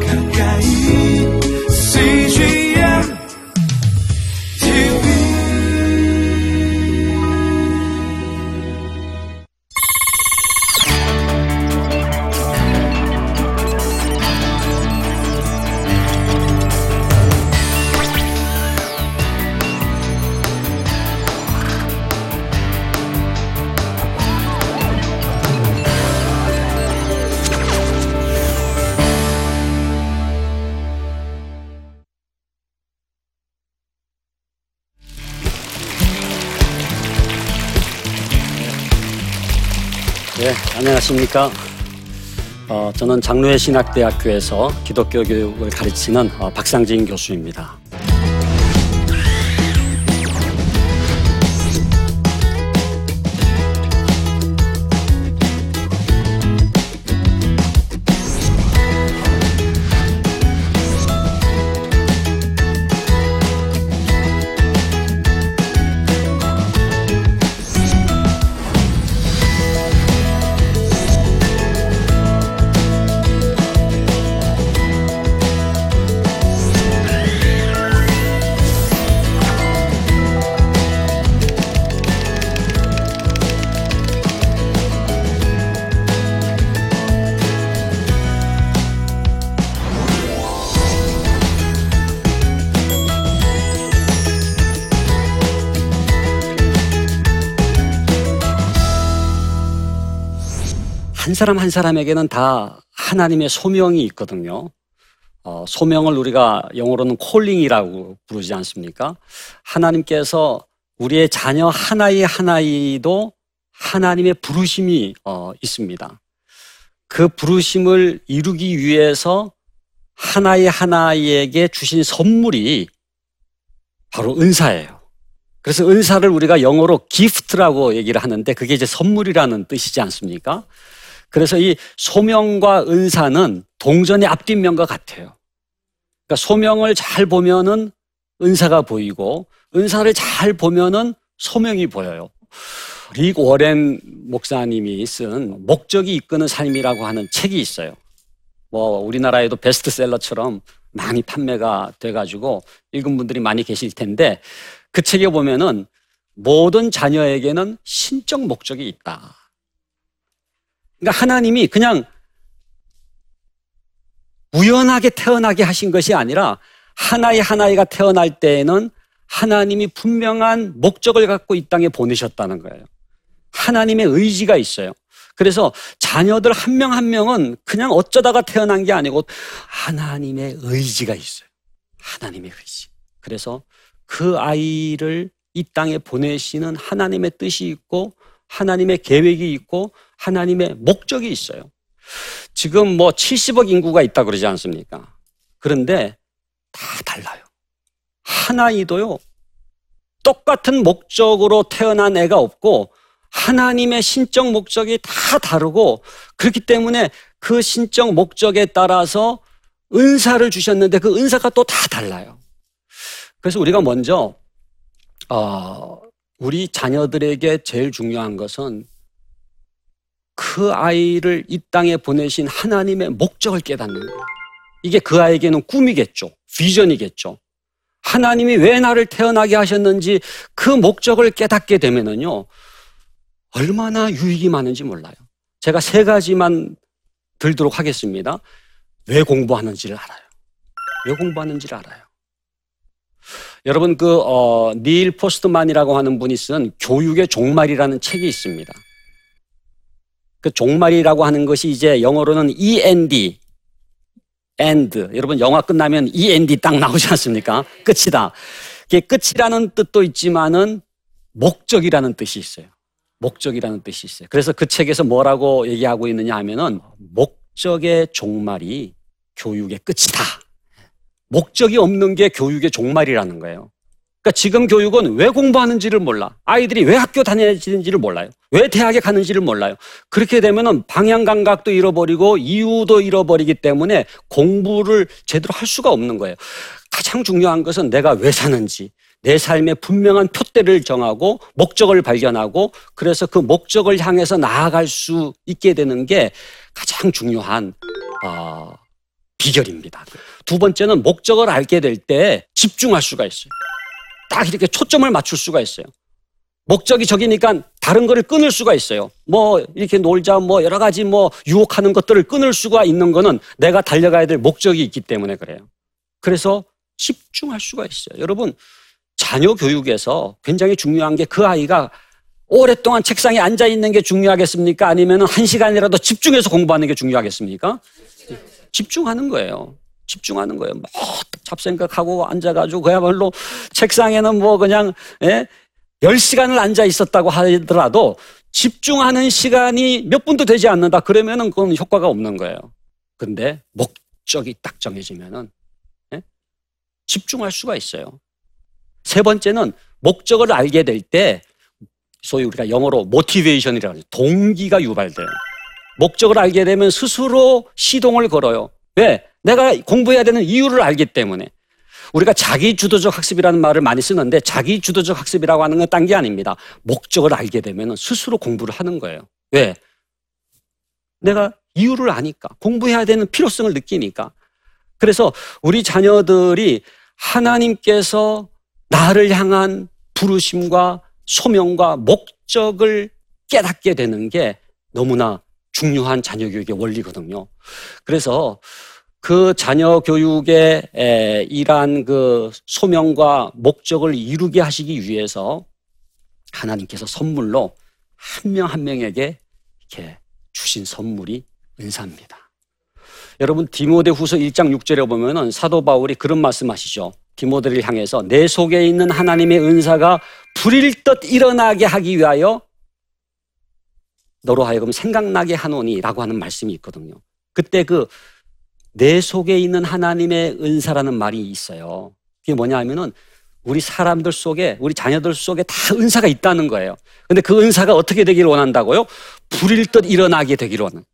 가까 안녕하십니까. 어, 저는 장로회 신학대학교에서 기독교 교육을 가르치는 어, 박상진 교수입니다. 한 사람 한 사람에게는 다 하나님의 소명이 있거든요. 어, 소명을 우리가 영어로는 콜링이라고 부르지 않습니까? 하나님께서 우리의 자녀 하나의 하나이도 하나님의 부르심이 어, 있습니다. 그 부르심을 이루기 위해서 하나의 하나에게 주신 선물이 바로 은사예요. 그래서 은사를 우리가 영어로 기프트라고 얘기를 하는데 그게 이제 선물이라는 뜻이지 않습니까? 그래서 이 소명과 은사는 동전의 앞뒷면과 같아요. 그러니까 소명을 잘 보면은 은사가 보이고 은사를 잘 보면은 소명이 보여요. 릭 워렌 목사님이 쓴 목적이 이끄는 삶이라고 하는 책이 있어요. 뭐 우리나라에도 베스트셀러처럼 많이 판매가 돼가지고 읽은 분들이 많이 계실 텐데 그 책에 보면은 모든 자녀에게는 신적 목적이 있다. 그러니까 하나님이 그냥 우연하게 태어나게 하신 것이 아니라 하나의 하나이가 태어날 때에는 하나님이 분명한 목적을 갖고 이 땅에 보내셨다는 거예요. 하나님의 의지가 있어요. 그래서 자녀들 한 명한 명은 그냥 어쩌다가 태어난 게 아니고 하나님의 의지가 있어요. 하나님의 의지. 그래서 그 아이를 이 땅에 보내시는 하나님의 뜻이 있고 하나님의 계획이 있고 하나님의 목적이 있어요. 지금 뭐 70억 인구가 있다 그러지 않습니까? 그런데 다 달라요. 하나이도요, 똑같은 목적으로 태어난 애가 없고, 하나님의 신적 목적이 다 다르고, 그렇기 때문에 그 신적 목적에 따라서 은사를 주셨는데 그 은사가 또 다 달라요. 그래서 우리가 먼저, 어, 우리 자녀들에게 제일 중요한 것은 그 아이를 이 땅에 보내신 하나님의 목적을 깨닫는 거예요. 이게 그 아이에게는 꿈이겠죠. 비전이겠죠. 하나님이 왜 나를 태어나게 하셨는지 그 목적을 깨닫게 되면은요, 얼마나 유익이 많은지 몰라요. 제가 세 가지만 들도록 하겠습니다. 왜 공부하는지를 알아요. 왜 공부하는지를 알아요. 여러분 그 어, 닐 포스트만이라고 하는 분이 쓴 교육의 종말이라는 책이 있습니다. 그 종말이라고 하는 것이 이제 영어로는 END, end. 여러분 영화 끝나면 END 딱 나오지 않습니까? 끝이다. 그게 끝이라는 뜻도 있지만은 목적이라는 뜻이 있어요. 목적이라는 뜻이 있어요. 그래서 그 책에서 뭐라고 얘기하고 있느냐 하면은 목적의 종말이 교육의 끝이다. 목적이 없는 게 교육의 종말이라는 거예요. 그러니까 지금 교육은 왜 공부하는지를 몰라. 아이들이 왜 학교 다니는지를 몰라요. 왜 대학에 가는지를 몰라요. 그렇게 되면은 방향 감각도 잃어버리고 이유도 잃어버리기 때문에 공부를 제대로 할 수가 없는 거예요. 가장 중요한 것은 내가 왜 사는지, 내 삶의 분명한 표대를 정하고 목적을 발견하고 그래서 그 목적을 향해서 나아갈 수 있게 되는 게 가장 중요한 어, 비결입니다. 두 번째는 목적을 알게 될 때 집중할 수가 있어요. 딱 이렇게 초점을 맞출 수가 있어요. 목적이 저기니까 다른 거를 끊을 수가 있어요. 뭐 이렇게 놀자 뭐 여러 가지 뭐 유혹하는 것들을 끊을 수가 있는 거는 내가 달려가야 될 목적이 있기 때문에 그래요. 그래서 집중할 수가 있어요. 여러분 자녀 교육에서 굉장히 중요한 게 그 아이가 오랫동안 책상에 앉아 있는 게 중요하겠습니까? 아니면 한 시간이라도 집중해서 공부하는 게 중요하겠습니까? 집중하는 거예요. 집중하는 거예요. 뭐 잡생각하고 앉아가지고 그야말로 책상에는 뭐 그냥 예? 10시간을 앉아 있었다고 하더라도 집중하는 시간이 몇 분도 되지 않는다. 그러면은 그건 효과가 없는 거예요. 근데 목적이 딱 정해지면은 예? 집중할 수가 있어요. 세 번째는 목적을 알게 될 때 소위 우리가 영어로 모티베이션이라고 하죠. 동기가 유발돼요. 목적을 알게 되면 스스로 시동을 걸어요. 왜? 내가 공부해야 되는 이유를 알기 때문에. 우리가 자기 주도적 학습이라는 말을 많이 쓰는데 자기 주도적 학습이라고 하는 건 딴 게 아닙니다. 목적을 알게 되면 스스로 공부를 하는 거예요. 왜? 내가 이유를 아니까. 공부해야 되는 필요성을 느끼니까. 그래서 우리 자녀들이 하나님께서 나를 향한 부르심과 소명과 목적을 깨닫게 되는 게 너무나 중요한 자녀 교육의 원리거든요. 그래서 그 자녀 교육의 이러한 그 소명과 목적을 이루게 하시기 위해서 하나님께서 선물로 한명한 명에게 이렇게 주신 선물이 은사입니다. 여러분 디모데 후서 1장 6절에 보면은 사도 바울이 그런 말씀하시죠. 디모데를 향해서 내 속에 있는 하나님의 은사가 불일 듯 일어나게 하기 위하여 너로 하여금 생각나게 하노니라고 하는 말씀이 있거든요. 그때 그 내 속에 있는 하나님의 은사라는 말이 있어요. 그게 뭐냐 하면은 우리 사람들 속에, 우리 자녀들 속에 다 은사가 있다는 거예요. 근데 그 은사가 어떻게 되기를 원한다고요? 불일 듯 일어나게 되기를 원하는.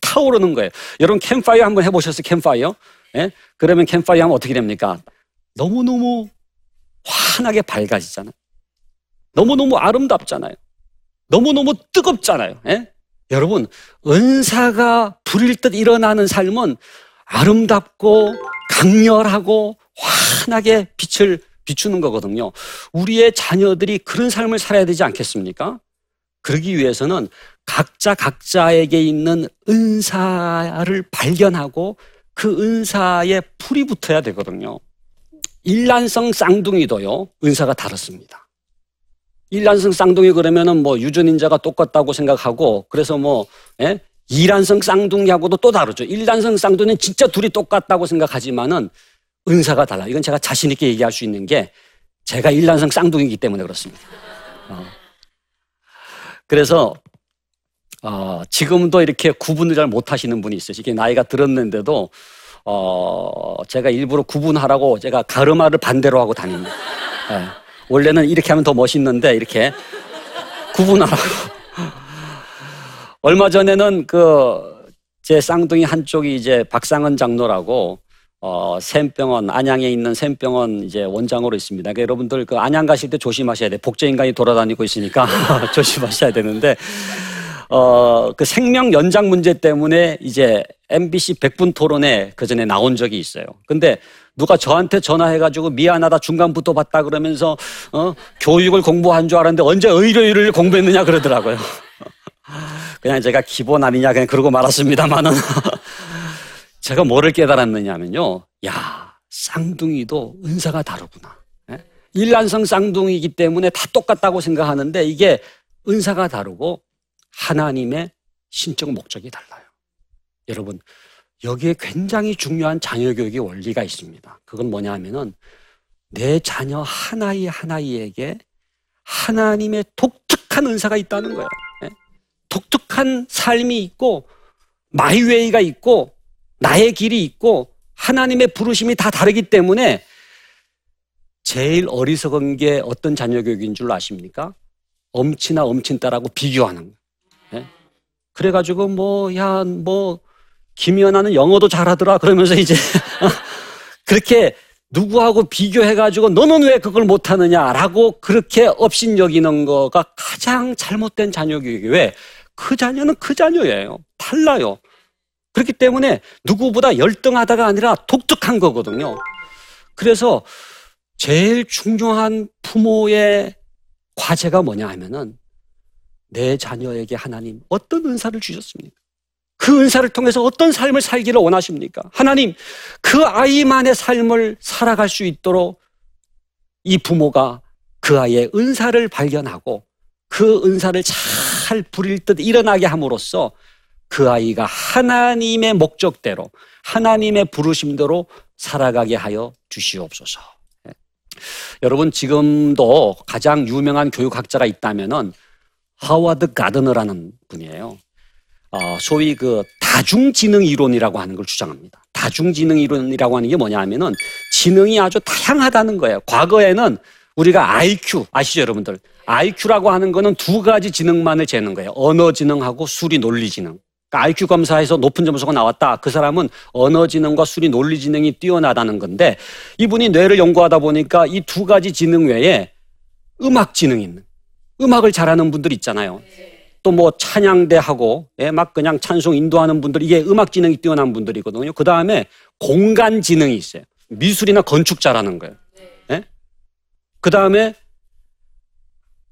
타오르는 거예요. 여러분 캠파이어 한번 해보셨어요? 캠파이어? 예? 그러면 캠파이어 하면 어떻게 됩니까? 너무너무 환하게 밝아지잖아요. 너무너무 아름답잖아요. 너무너무 뜨겁잖아요. 예? 여러분, 은사가 불일 듯 일어나는 삶은 아름답고 강렬하고 환하게 빛을 비추는 거거든요. 우리의 자녀들이 그런 삶을 살아야 되지 않겠습니까? 그러기 위해서는 각자 각자에게 있는 은사를 발견하고 그 은사에 풀이 붙어야 되거든요. 일란성 쌍둥이도요, 은사가 다릅니다. 일란성 쌍둥이 그러면은 뭐 유전인자가 똑같다고 생각하고 그래서 뭐 예? 이란성 쌍둥이하고도 또 다르죠. 일란성 쌍둥이는 진짜 둘이 똑같다고 생각하지만은 은사가 달라. 이건 제가 자신 있게 얘기할 수 있는 게 제가 일란성 쌍둥이기 때문에 그렇습니다. 어. 그래서 어, 지금도 이렇게 구분을 잘 못하시는 분이 있어요. 이게 나이가 들었는데도 어, 제가 일부러 구분하라고 제가 가르마를 반대로 하고 다닙니다. 네. 원래는 이렇게 하면 더 멋있는데 이렇게 구분하라고. 얼마 전에는 그 제 쌍둥이 한쪽이 이제 박상은 장로라고 어, 샘병원, 안양에 있는 샘병원 이제 원장으로 있습니다. 그러니까 여러분들 그 안양 가실 때 조심하셔야 돼. 복제 인간이 돌아다니고 있으니까 조심하셔야 되는데, 어, 그 생명 연장 문제 때문에 이제 MBC 100분 토론에 그 전에 나온 적이 있어요. 근데 누가 저한테 전화해가지고 미안하다 중간부터 봤다 그러면서, 어, 교육을 공부한 줄 알았는데 언제 의료를 공부했느냐 그러더라고요. 그냥 제가 기본 아니냐 그냥 그러고 말았습니다만은. 제가 뭐를 깨달았느냐면요. 야, 쌍둥이도 은사가 다르구나. 예? 일란성 쌍둥이기 때문에 다 똑같다고 생각하는데 이게 은사가 다르고 하나님의 신적 목적이 달라요. 여러분, 여기에 굉장히 중요한 자녀 교육의 원리가 있습니다. 그건 뭐냐 하면은 내 자녀 하나이 하나이에게 하나님의 독특한 은사가 있다는 거예요. 예? 독특한 삶이 있고 마이웨이가 있고 나의 길이 있고 하나님의 부르심이 다 다르기 때문에 제일 어리석은 게 어떤 자녀 교육인 줄 아십니까? 엄친아 엄친딸하고 비교하는 거예요. 그래가지고 뭐, 야, 뭐, 김연아는 영어도 잘하더라. 그러면서 이제 그렇게 누구하고 비교해가지고 너는 왜 그걸 못하느냐라고 그렇게 업신여기는 거가 가장 잘못된 자녀 교육이 왜? 그 자녀는 그 자녀예요. 달라요. 그렇기 때문에 누구보다 열등하다가 아니라 독특한 거거든요. 그래서 제일 중요한 부모의 과제가 뭐냐 하면은 내 자녀에게 하나님 어떤 은사를 주셨습니까? 그 은사를 통해서 어떤 삶을 살기를 원하십니까? 하나님, 그 아이만의 삶을 살아갈 수 있도록 이 부모가 그 아이의 은사를 발견하고 그 은사를 잘 부릴 듯 일어나게 함으로써 그 아이가 하나님의 목적대로 하나님의 부르심대로 살아가게 하여 주시옵소서. 예. 여러분 지금도 가장 유명한 교육학자가 있다면은 하와드 가드너라는 분이에요. 어, 소위 그 다중지능 이론이라고 하는 걸 주장합니다. 다중지능 이론이라고 하는 게 뭐냐 하면은 지능이 아주 다양하다는 거예요. 과거에는 우리가 IQ 아시죠, 여러분들? IQ라고 하는 거는 두 가지 지능만을 재는 거예요. 언어 지능하고 수리 논리 지능. 그러니까 IQ 검사에서 높은 점수가 나왔다. 그 사람은 언어 지능과 수리 논리 지능이 뛰어나다는 건데 이분이 뇌를 연구하다 보니까 이 두 가지 지능 외에 음악 지능이 있는 음악을 잘하는 분들 있잖아요. 또 뭐 찬양대하고 예, 막 그냥 찬송 인도하는 분들 이게 음악 지능이 뛰어난 분들이거든요. 그 다음에 공간 지능이 있어요. 미술이나 건축 잘하는 거예요. 예? 그 다음에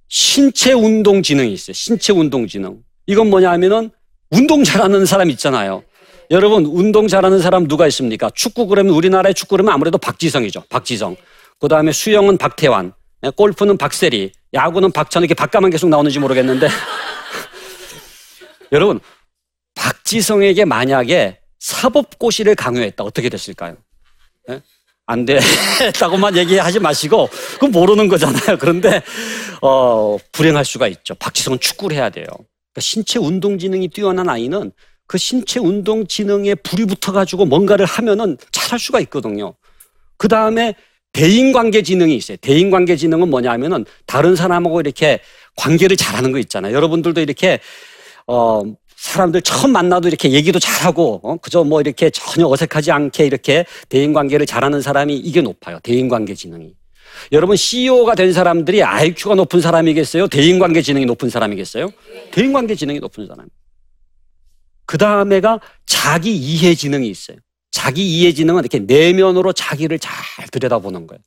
신체 운동 지능이 있어요. 신체 운동 지능. 이건 뭐냐 하면은 운동 잘하는 사람 있잖아요. 여러분 운동 잘하는 사람 누가 있습니까? 축구 그러면 우리나라의 축구 그러면 아무래도 박지성이죠. 박지성. 그 다음에 수영은 박태환, 예, 골프는 박세리, 야구는 박찬호 이렇게 박가만 계속 나오는지 모르겠는데 여러분 박지성에게 만약에 사법고시를 강요했다 어떻게 됐을까요? 예? 안 됐다고만 얘기하지 마시고 그건 모르는 거잖아요. 그런데 어, 불행할 수가 있죠. 박지성은 축구를 해야 돼요. 그러니까 신체 운동 지능이 뛰어난 아이는 그 신체 운동 지능에 불이 붙어가지고 뭔가를 하면은 잘할 수가 있거든요. 그 다음에 대인관계 지능이 있어요. 대인관계 지능은 뭐냐면은 다른 사람하고 이렇게 관계를 잘하는 거 있잖아요. 여러분들도 이렇게 어 사람들 처음 만나도 이렇게 얘기도 잘하고 어? 그저 뭐 이렇게 전혀 어색하지 않게 이렇게 대인 관계를 잘하는 사람이 이게 높아요. 대인 관계 지능이. 여러분 CEO가 된 사람들이 IQ가 높은 사람이겠어요? 대인 관계 지능이 높은 사람이겠어요? 대인 관계 지능이 높은 사람. 그 다음에가 자기 이해 지능이 있어요. 자기 이해 지능은 이렇게 내면으로 자기를 잘 들여다보는 거예요.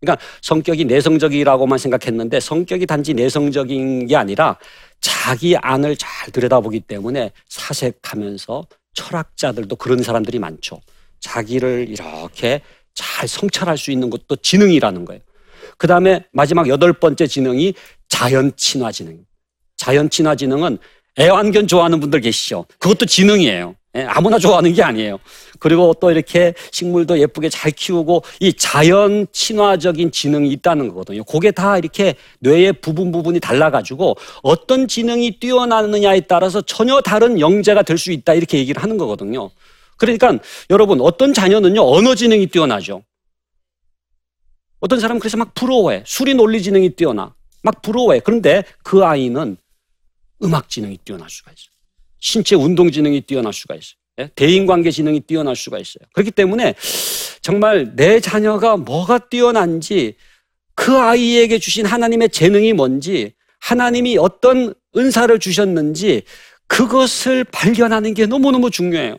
그러니까 성격이 내성적이라고만 생각했는데 성격이 단지 내성적인 게 아니라 자기 안을 잘 들여다보기 때문에 사색하면서 철학자들도 그런 사람들이 많죠. 자기를 이렇게 잘 성찰할 수 있는 것도 지능이라는 거예요. 그 다음에 마지막 여덟 번째 지능이 자연 친화 지능. 자연 친화 지능은 애완견 좋아하는 분들 계시죠? 그것도 지능이에요. 예, 아무나 좋아하는 게 아니에요. 그리고 또 이렇게 식물도 예쁘게 잘 키우고 이 자연 친화적인 지능이 있다는 거거든요. 그게 다 이렇게 뇌의 부분 부분이 달라가지고 어떤 지능이 뛰어나느냐에 따라서 전혀 다른 영재가 될 수 있다 이렇게 얘기를 하는 거거든요. 그러니까 여러분 어떤 자녀는요 언어 지능이 뛰어나죠. 어떤 사람은 그래서 막 부러워해. 수리 논리 지능이 뛰어나. 막 부러워해. 그런데 그 아이는 음악 지능이 뛰어날 수가 있어요. 신체 운동 지능이 뛰어날 수가 있어요. 예? 대인관계 지능이 뛰어날 수가 있어요. 그렇기 때문에 정말 내 자녀가 뭐가 뛰어난지 그 아이에게 주신 하나님의 재능이 뭔지 하나님이 어떤 은사를 주셨는지 그것을 발견하는 게 너무너무 중요해요.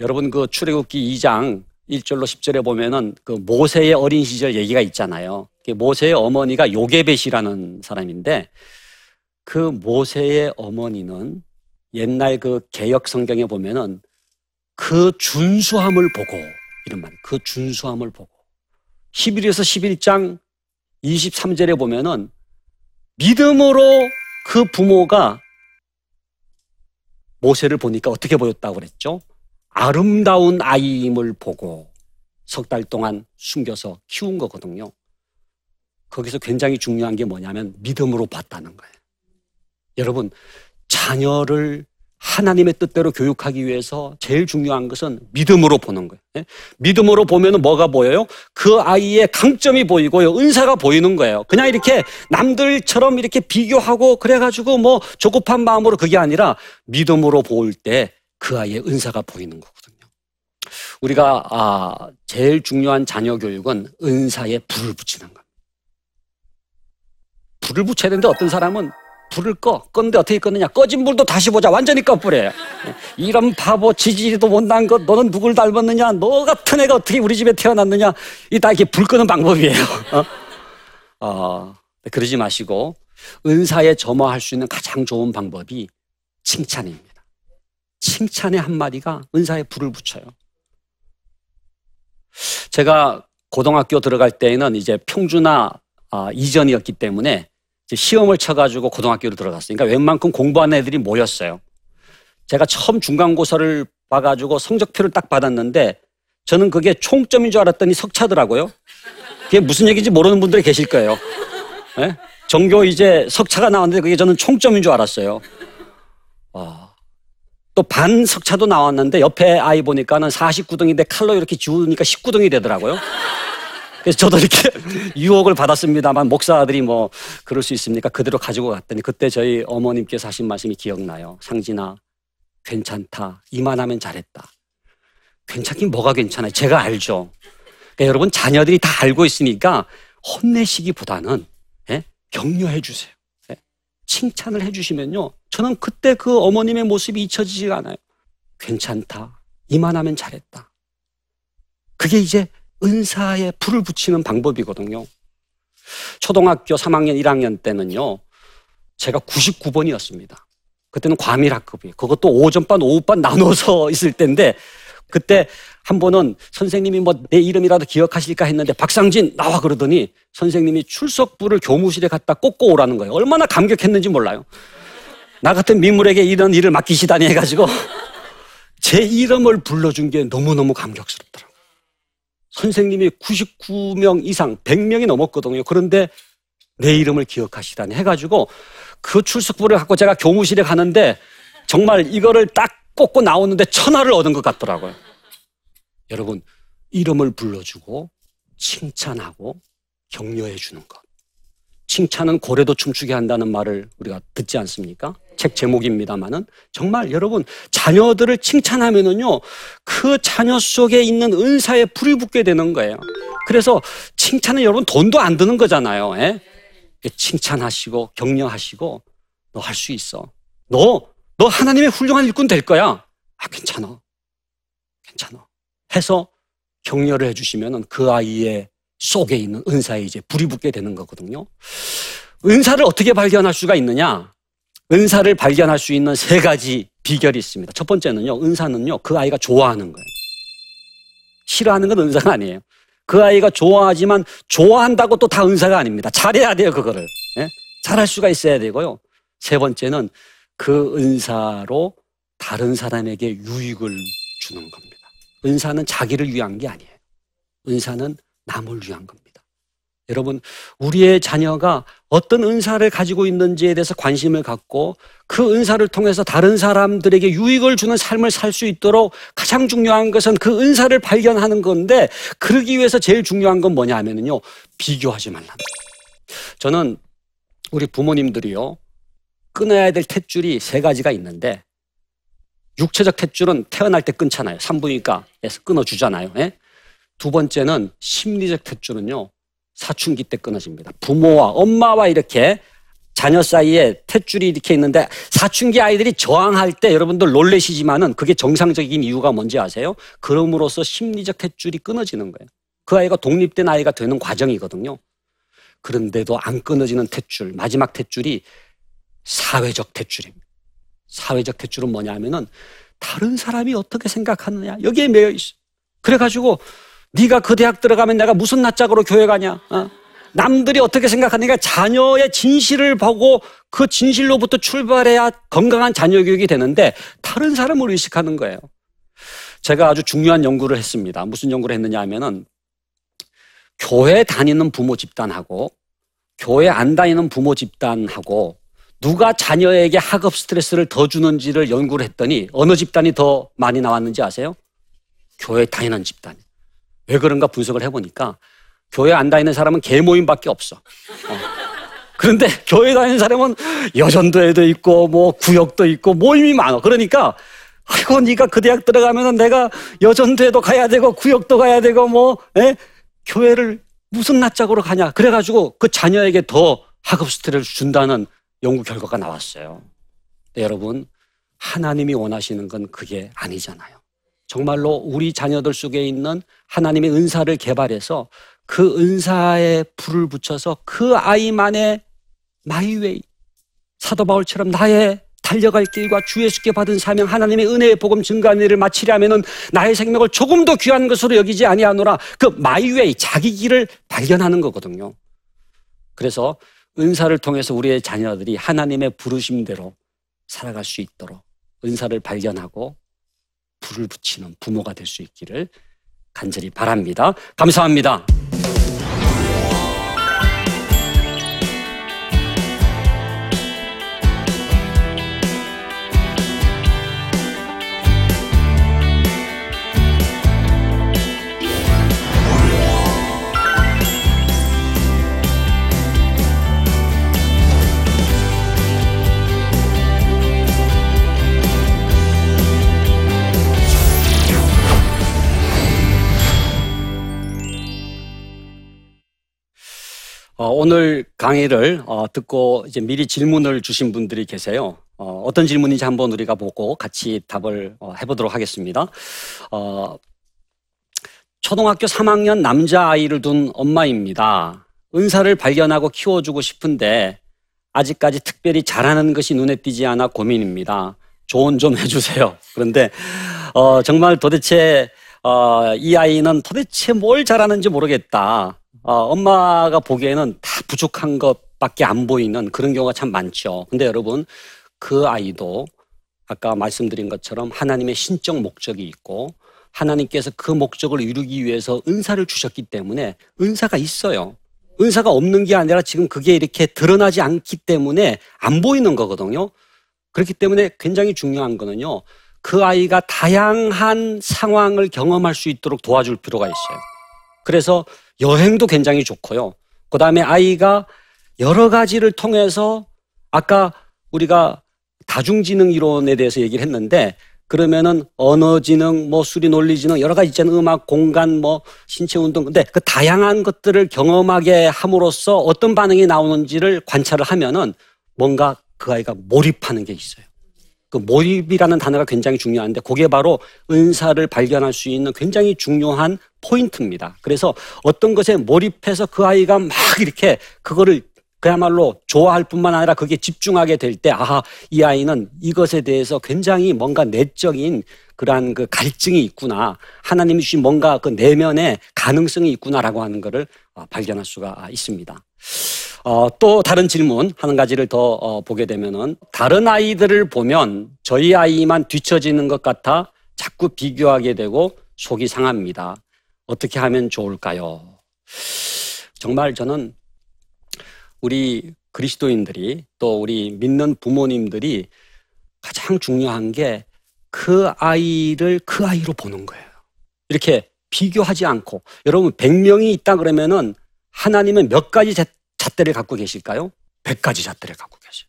여러분 그 출애굽기 2장 1절로 10절에 보면은 그 모세의 어린 시절 얘기가 있잖아요. 모세의 어머니가 요게벳이라는 사람인데 그 모세의 어머니는 옛날 그 개혁 성경에 보면은 그 준수함을 보고 이런 말, 그 준수함을 보고 11에서 11장 23절에 보면은 믿음으로 그 부모가 모세를 보니까 어떻게 보였다고 그랬죠? 아름다운 아이임을 보고 석 달 동안 숨겨서 키운 거거든요. 거기서 굉장히 중요한 게 뭐냐면 믿음으로 봤다는 거예요. 여러분, 자녀를 하나님의 뜻대로 교육하기 위해서 제일 중요한 것은 믿음으로 보는 거예요. 예? 믿음으로 보면 뭐가 보여요? 그 아이의 강점이 보이고요. 은사가 보이는 거예요. 그냥 이렇게 남들처럼 이렇게 비교하고 그래가지고 뭐 조급한 마음으로 그게 아니라 믿음으로 볼 때 그 아이의 은사가 보이는 거거든요. 우리가 아, 제일 중요한 자녀 교육은 은사에 불을 붙이는 겁니다. 불을 붙여야 되는데 어떤 사람은 불을 꺼. 껐는데 어떻게 껐느냐? 꺼진 불도 다시 보자. 완전히 꺼버려요. 이런 바보 지지리도 못난 것, 너는 누굴 닮았느냐? 너 같은 애가 어떻게 우리 집에 태어났느냐? 이 다 이렇게 불 끄는 방법이에요. 어? 어, 그러지 마시고, 은사에 점화할 수 있는 가장 좋은 방법이 칭찬입니다. 칭찬의 한마디가 은사에 불을 붙여요. 제가 고등학교 들어갈 때에는 이제 평준화 아, 이전이었기 때문에 시험을 쳐가지고 고등학교로 들어갔어요. 그러니까 웬만큼 공부한 애들이 모였어요. 제가 처음 중간고사를 봐가지고 성적표를 딱 받았는데 저는 그게 총점인 줄 알았더니 석차더라고요. 그게 무슨 얘기인지 모르는 분들이 계실 거예요. 네? 전교 이제 석차가 나왔는데 그게 저는 총점인 줄 알았어요. 와. 또 반석차도 나왔는데 옆에 아이 보니까는 49등인데 칼로 이렇게 지우니까 19등이 되더라고요. 그래서 저도 이렇게 유혹을 받았습니다만 목사들이 뭐 그럴 수 있습니까? 그대로 가지고 갔더니 그때 저희 어머님께서 하신 말씀이 기억나요. 상진아, 괜찮다. 이만하면 잘했다. 괜찮긴 뭐가 괜찮아요? 제가 알죠. 그러니까 여러분 자녀들이 다 알고 있으니까 혼내시기보다는 예? 격려해 주세요. 예? 칭찬을 해 주시면요. 저는 그때 그 어머님의 모습이 잊혀지지가 않아요. 괜찮다. 이만하면 잘했다. 그게 이제 은사에 불을 붙이는 방법이거든요. 초등학교 3학년, 1학년 때는요, 제가 99번이었습니다. 그때는 과밀학급이에요. 그것도 오전반, 오후반 나눠서 있을 때인데, 그때 한 번은 선생님이 뭐 내 이름이라도 기억하실까 했는데 박상진 나와 그러더니 선생님이 출석부를 교무실에 갖다 꽂고 오라는 거예요. 얼마나 감격했는지 몰라요. 나 같은 민물에게 이런 일을 맡기시다니 해가지고 제 이름을 불러준 게 너무너무 감격스럽더라고요. 선생님이 99명 이상 100명이 넘었거든요. 그런데 내 이름을 기억하시다니 해가지고 그 출석부를 갖고 제가 교무실에 가는데 정말 이거를 딱 꽂고 나오는데 천하를 얻은 것 같더라고요. 여러분, 이름을 불러주고 칭찬하고 격려해 주는 것. 칭찬은 고래도 춤추게 한다는 말을 우리가 듣지 않습니까? 책 제목입니다만은 정말 여러분 자녀들을 칭찬하면은요 그 자녀 속에 있는 은사에 불이 붙게 되는 거예요. 그래서 칭찬은 여러분 돈도 안 드는 거잖아요. 예? 칭찬하시고 격려하시고 너 할 수 있어. 너 너 하나님의 훌륭한 일꾼 될 거야. 아 괜찮아, 괜찮아. 해서 격려를 해주시면은 그 아이의 속에 있는 은사에 이제 불이 붙게 되는 거거든요. 은사를 어떻게 발견할 수가 있느냐? 은사를 발견할 수 있는 세 가지 비결이 있습니다. 첫 번째는요, 은사는요, 그 아이가 좋아하는 거예요. 싫어하는 건 은사가 아니에요. 그 아이가 좋아하지만 좋아한다고 또 다 은사가 아닙니다. 잘해야 돼요, 그거를. 예? 잘할 수가 있어야 되고요. 세 번째는 그 은사로 다른 사람에게 유익을 주는 겁니다. 은사는 자기를 위한 게 아니에요. 은사는 남을 위한 겁니다. 여러분, 우리의 자녀가 어떤 은사를 가지고 있는지에 대해서 관심을 갖고 그 은사를 통해서 다른 사람들에게 유익을 주는 삶을 살 수 있도록 가장 중요한 것은 그 은사를 발견하는 건데 그러기 위해서 제일 중요한 건 뭐냐 하면요. 비교하지 말라. 저는 우리 부모님들이요. 끊어야 될 탯줄이 세 가지가 있는데 육체적 탯줄은 태어날 때 끊잖아요. 산부인과에서 끊어주잖아요. 예? 두 번째는 심리적 탯줄은요. 사춘기 때 끊어집니다. 부모와 엄마와 이렇게 자녀 사이에 탯줄이 이렇게 있는데 사춘기 아이들이 저항할 때 여러분들 놀래시지만은 그게 정상적인 이유가 뭔지 아세요? 그럼으로써 심리적 탯줄이 끊어지는 거예요. 그 아이가 독립된 아이가 되는 과정이거든요. 그런데도 안 끊어지는 탯줄, 마지막 탯줄이 사회적 탯줄입니다. 사회적 탯줄은 뭐냐 하면은 다른 사람이 어떻게 생각하느냐 여기에 매여 있어. 그래가지고 네가 그 대학 들어가면 내가 무슨 낯짝으로 교회 가냐? 어? 남들이 어떻게 생각하니까 자녀의 진실을 보고 그 진실로부터 출발해야 건강한 자녀 교육이 되는데 다른 사람을 의식하는 거예요. 제가 아주 중요한 연구를 했습니다. 무슨 연구를 했느냐 하면은 교회 다니는 부모 집단하고 교회 안 다니는 부모 집단하고 누가 자녀에게 학업 스트레스를 더 주는지를 연구를 했더니 어느 집단이 더 많이 나왔는지 아세요? 교회 다니는 집단. 왜 그런가 분석을 해보니까 교회 안 다니는 사람은 개모임밖에 없어. 어. 그런데 교회 다니는 사람은 여전도에도 있고 뭐 구역도 있고 모임이 많아. 그러니까 아이고 네가 그 대학 들어가면은 내가 여전도에도 가야 되고 구역도 가야 되고 뭐 에? 예? 교회를 무슨 낯짝으로 가냐. 그래가지고 그 자녀에게 더 학업 스트레스를 준다는 연구 결과가 나왔어요. 네, 여러분, 하나님이 원하시는 건 그게 아니잖아요. 정말로 우리 자녀들 속에 있는 하나님의 은사를 개발해서 그 은사에 불을 붙여서 그 아이만의 My way 사도 바울처럼 나의 달려갈 길과 주 예수께 받은 사명 하나님의 은혜의 복음 증가하는 일을 마치려면은 나의 생명을 조금도 귀한 것으로 여기지 아니하노라 그 my way 자기 길을 발견하는 거거든요. 그래서 은사를 통해서 우리의 자녀들이 하나님의 부르심대로 살아갈 수 있도록 은사를 발견하고 불을 붙이는 부모가 될 수 있기를 간절히 바랍니다. 감사합니다. 오늘 강의를 어, 듣고 이제 미리 질문을 주신 분들이 계세요. 어, 어떤 질문인지 한번 우리가 보고 같이 답을 어, 해보도록 하겠습니다. 어, 초등학교 3학년 남자아이를 둔 엄마입니다. 은사를 발견하고 키워주고 싶은데 아직까지 특별히 잘하는 것이 눈에 띄지 않아 고민입니다. 조언 좀 해주세요. 그런데 어, 정말 도대체 어, 이 아이는 도대체 뭘 잘하는지 모르겠다. 어, 엄마가 보기에는 다 부족한 것밖에 안 보이는 그런 경우가 참 많죠. 근데 여러분, 그 아이도 아까 말씀드린 것처럼 하나님의 신적 목적이 있고 하나님께서 그 목적을 이루기 위해서 은사를 주셨기 때문에 은사가 있어요. 은사가 없는 게 아니라 지금 그게 이렇게 드러나지 않기 때문에 안 보이는 거거든요. 그렇기 때문에 굉장히 중요한 거는요. 그 아이가 다양한 상황을 경험할 수 있도록 도와줄 필요가 있어요. 그래서 여행도 굉장히 좋고요. 그 다음에 아이가 여러 가지를 통해서 아까 우리가 다중지능 이론에 대해서 얘기를 했는데 그러면은 언어지능, 뭐 수리 논리지능 여러 가지 있잖아요. 음악, 공간, 뭐 신체 운동. 근데 그 다양한 것들을 경험하게 함으로써 어떤 반응이 나오는지를 관찰을 하면은 뭔가 그 아이가 몰입하는 게 있어요. 그 몰입이라는 단어가 굉장히 중요한데 그게 바로 은사를 발견할 수 있는 굉장히 중요한 포인트입니다. 그래서 어떤 것에 몰입해서 그 아이가 막 이렇게 그거를 그야말로 좋아할 뿐만 아니라 그게 집중하게 될 때, 아하, 이 아이는 이것에 대해서 굉장히 뭔가 내적인 그러한 그 갈증이 있구나. 하나님이 주신 뭔가 그 내면에 가능성이 있구나라고 하는 것을 어, 발견할 수가 있습니다. 어, 또 다른 질문 한 가지를 더 어, 보게 되면은 다른 아이들을 보면 저희 아이만 뒤처지는 것 같아 자꾸 비교하게 되고 속이 상합니다. 어떻게 하면 좋을까요? 정말 저는 우리 그리스도인들이 또 우리 믿는 부모님들이 가장 중요한 게 그 아이를 그 아이로 보는 거예요. 이렇게 비교하지 않고 여러분 100명이 있다 그러면은 하나님은 몇 가지 잣대를 갖고 계실까요? 100가지 잣대를 갖고 계세요.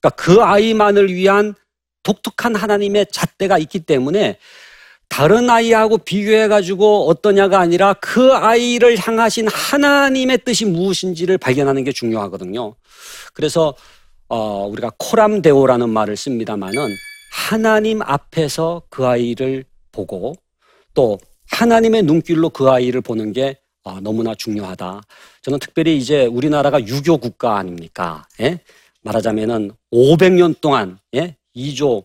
그러니까 그 아이만을 위한 독특한 하나님의 잣대가 있기 때문에 다른 아이하고 비교해가지고 어떠냐가 아니라 그 아이를 향하신 하나님의 뜻이 무엇인지를 발견하는 게 중요하거든요. 그래서 어, 우리가 코람데오라는 말을 씁니다만은 하나님 앞에서 그 아이를 보고 또 하나님의 눈길로 그 아이를 보는 게 어, 너무나 중요하다. 저는 특별히 이제 우리나라가 유교 국가 아닙니까? 예? 말하자면은 500년 동안 예? 2조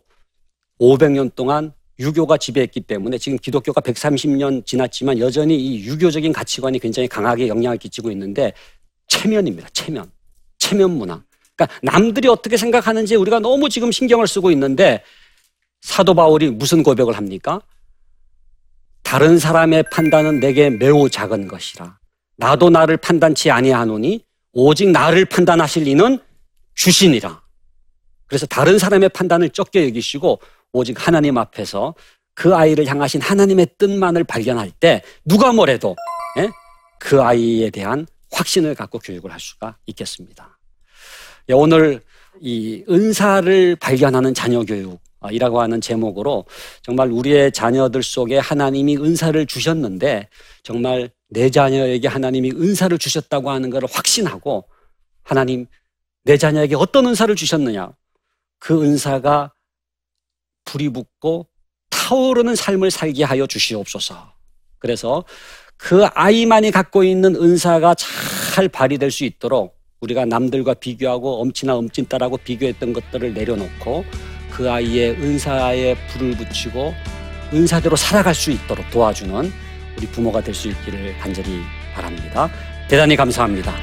500년 동안 유교가 지배했기 때문에 지금 기독교가 130년 지났지만 여전히 이 유교적인 가치관이 굉장히 강하게 영향을 끼치고 있는데 체면입니다. 체면. 체면 문화. 그러니까 남들이 어떻게 생각하는지 우리가 너무 지금 신경을 쓰고 있는데 사도 바울이 무슨 고백을 합니까? 다른 사람의 판단은 내게 매우 작은 것이라. 나도 나를 판단치 아니하노니 오직 나를 판단하실 이는 주신이라. 그래서 다른 사람의 판단을 적게 여기시고 오직 하나님 앞에서 그 아이를 향하신 하나님의 뜻만을 발견할 때 누가 뭐래도 예? 그 아이에 대한 확신을 갖고 교육을 할 수가 있겠습니다. 예, 오늘 이 은사를 발견하는 자녀 교육 이라고 하는 제목으로 정말 우리의 자녀들 속에 하나님이 은사를 주셨는데 정말 내 자녀에게 하나님이 은사를 주셨다고 하는 것을 확신하고 하나님 내 자녀에게 어떤 은사를 주셨느냐? 그 은사가 불이 붙고 타오르는 삶을 살게 하여 주시옵소서. 그래서 그 아이만이 갖고 있는 은사가 잘 발휘될 수 있도록 우리가 남들과 비교하고 엄친아 엄친딸하고 비교했던 것들을 내려놓고 그 아이의 은사에 불을 붙이고 은사대로 살아갈 수 있도록 도와주는 우리 부모가 될 수 있기를 간절히 바랍니다. 대단히 감사합니다.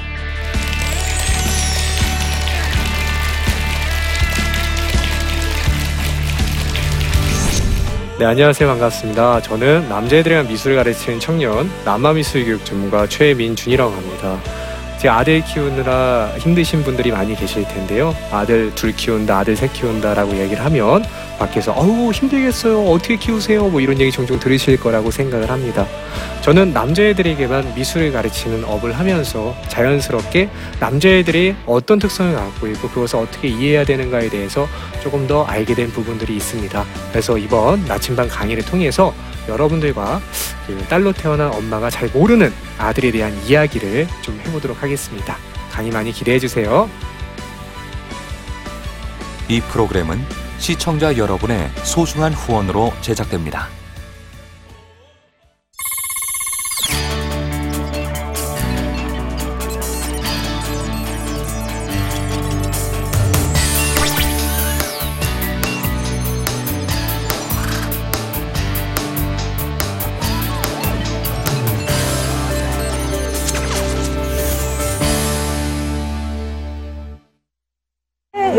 네, 안녕하세요. 반갑습니다. 저는 남자애들이랑 미술을 가르치는 청년, 남아미술교육 전문가 최민준이라고 합니다. 제 아들 키우느라 힘드신 분들이 많이 계실 텐데요. 아들 둘 키운다, 아들 셋 키운다라고 얘기를 하면 밖에서 어우 힘들겠어요. 어떻게 키우세요? 뭐 이런 얘기 종종 들으실 거라고 생각을 합니다. 저는 남자애들에게만 미술을 가르치는 업을 하면서 자연스럽게 남자애들이 어떤 특성을 갖고 있고 그것을 어떻게 이해해야 되는가에 대해서 조금 더 알게 된 부분들이 있습니다. 그래서 이번 나침반 강의를 통해서 여러분들과 그 딸로 태어난 엄마가 잘 모르는 아들에 대한 이야기를 좀 해보도록 하겠습니다. 강의 많이 기대해 주세요. 이 프로그램은 시청자 여러분의 소중한 후원으로 제작됩니다.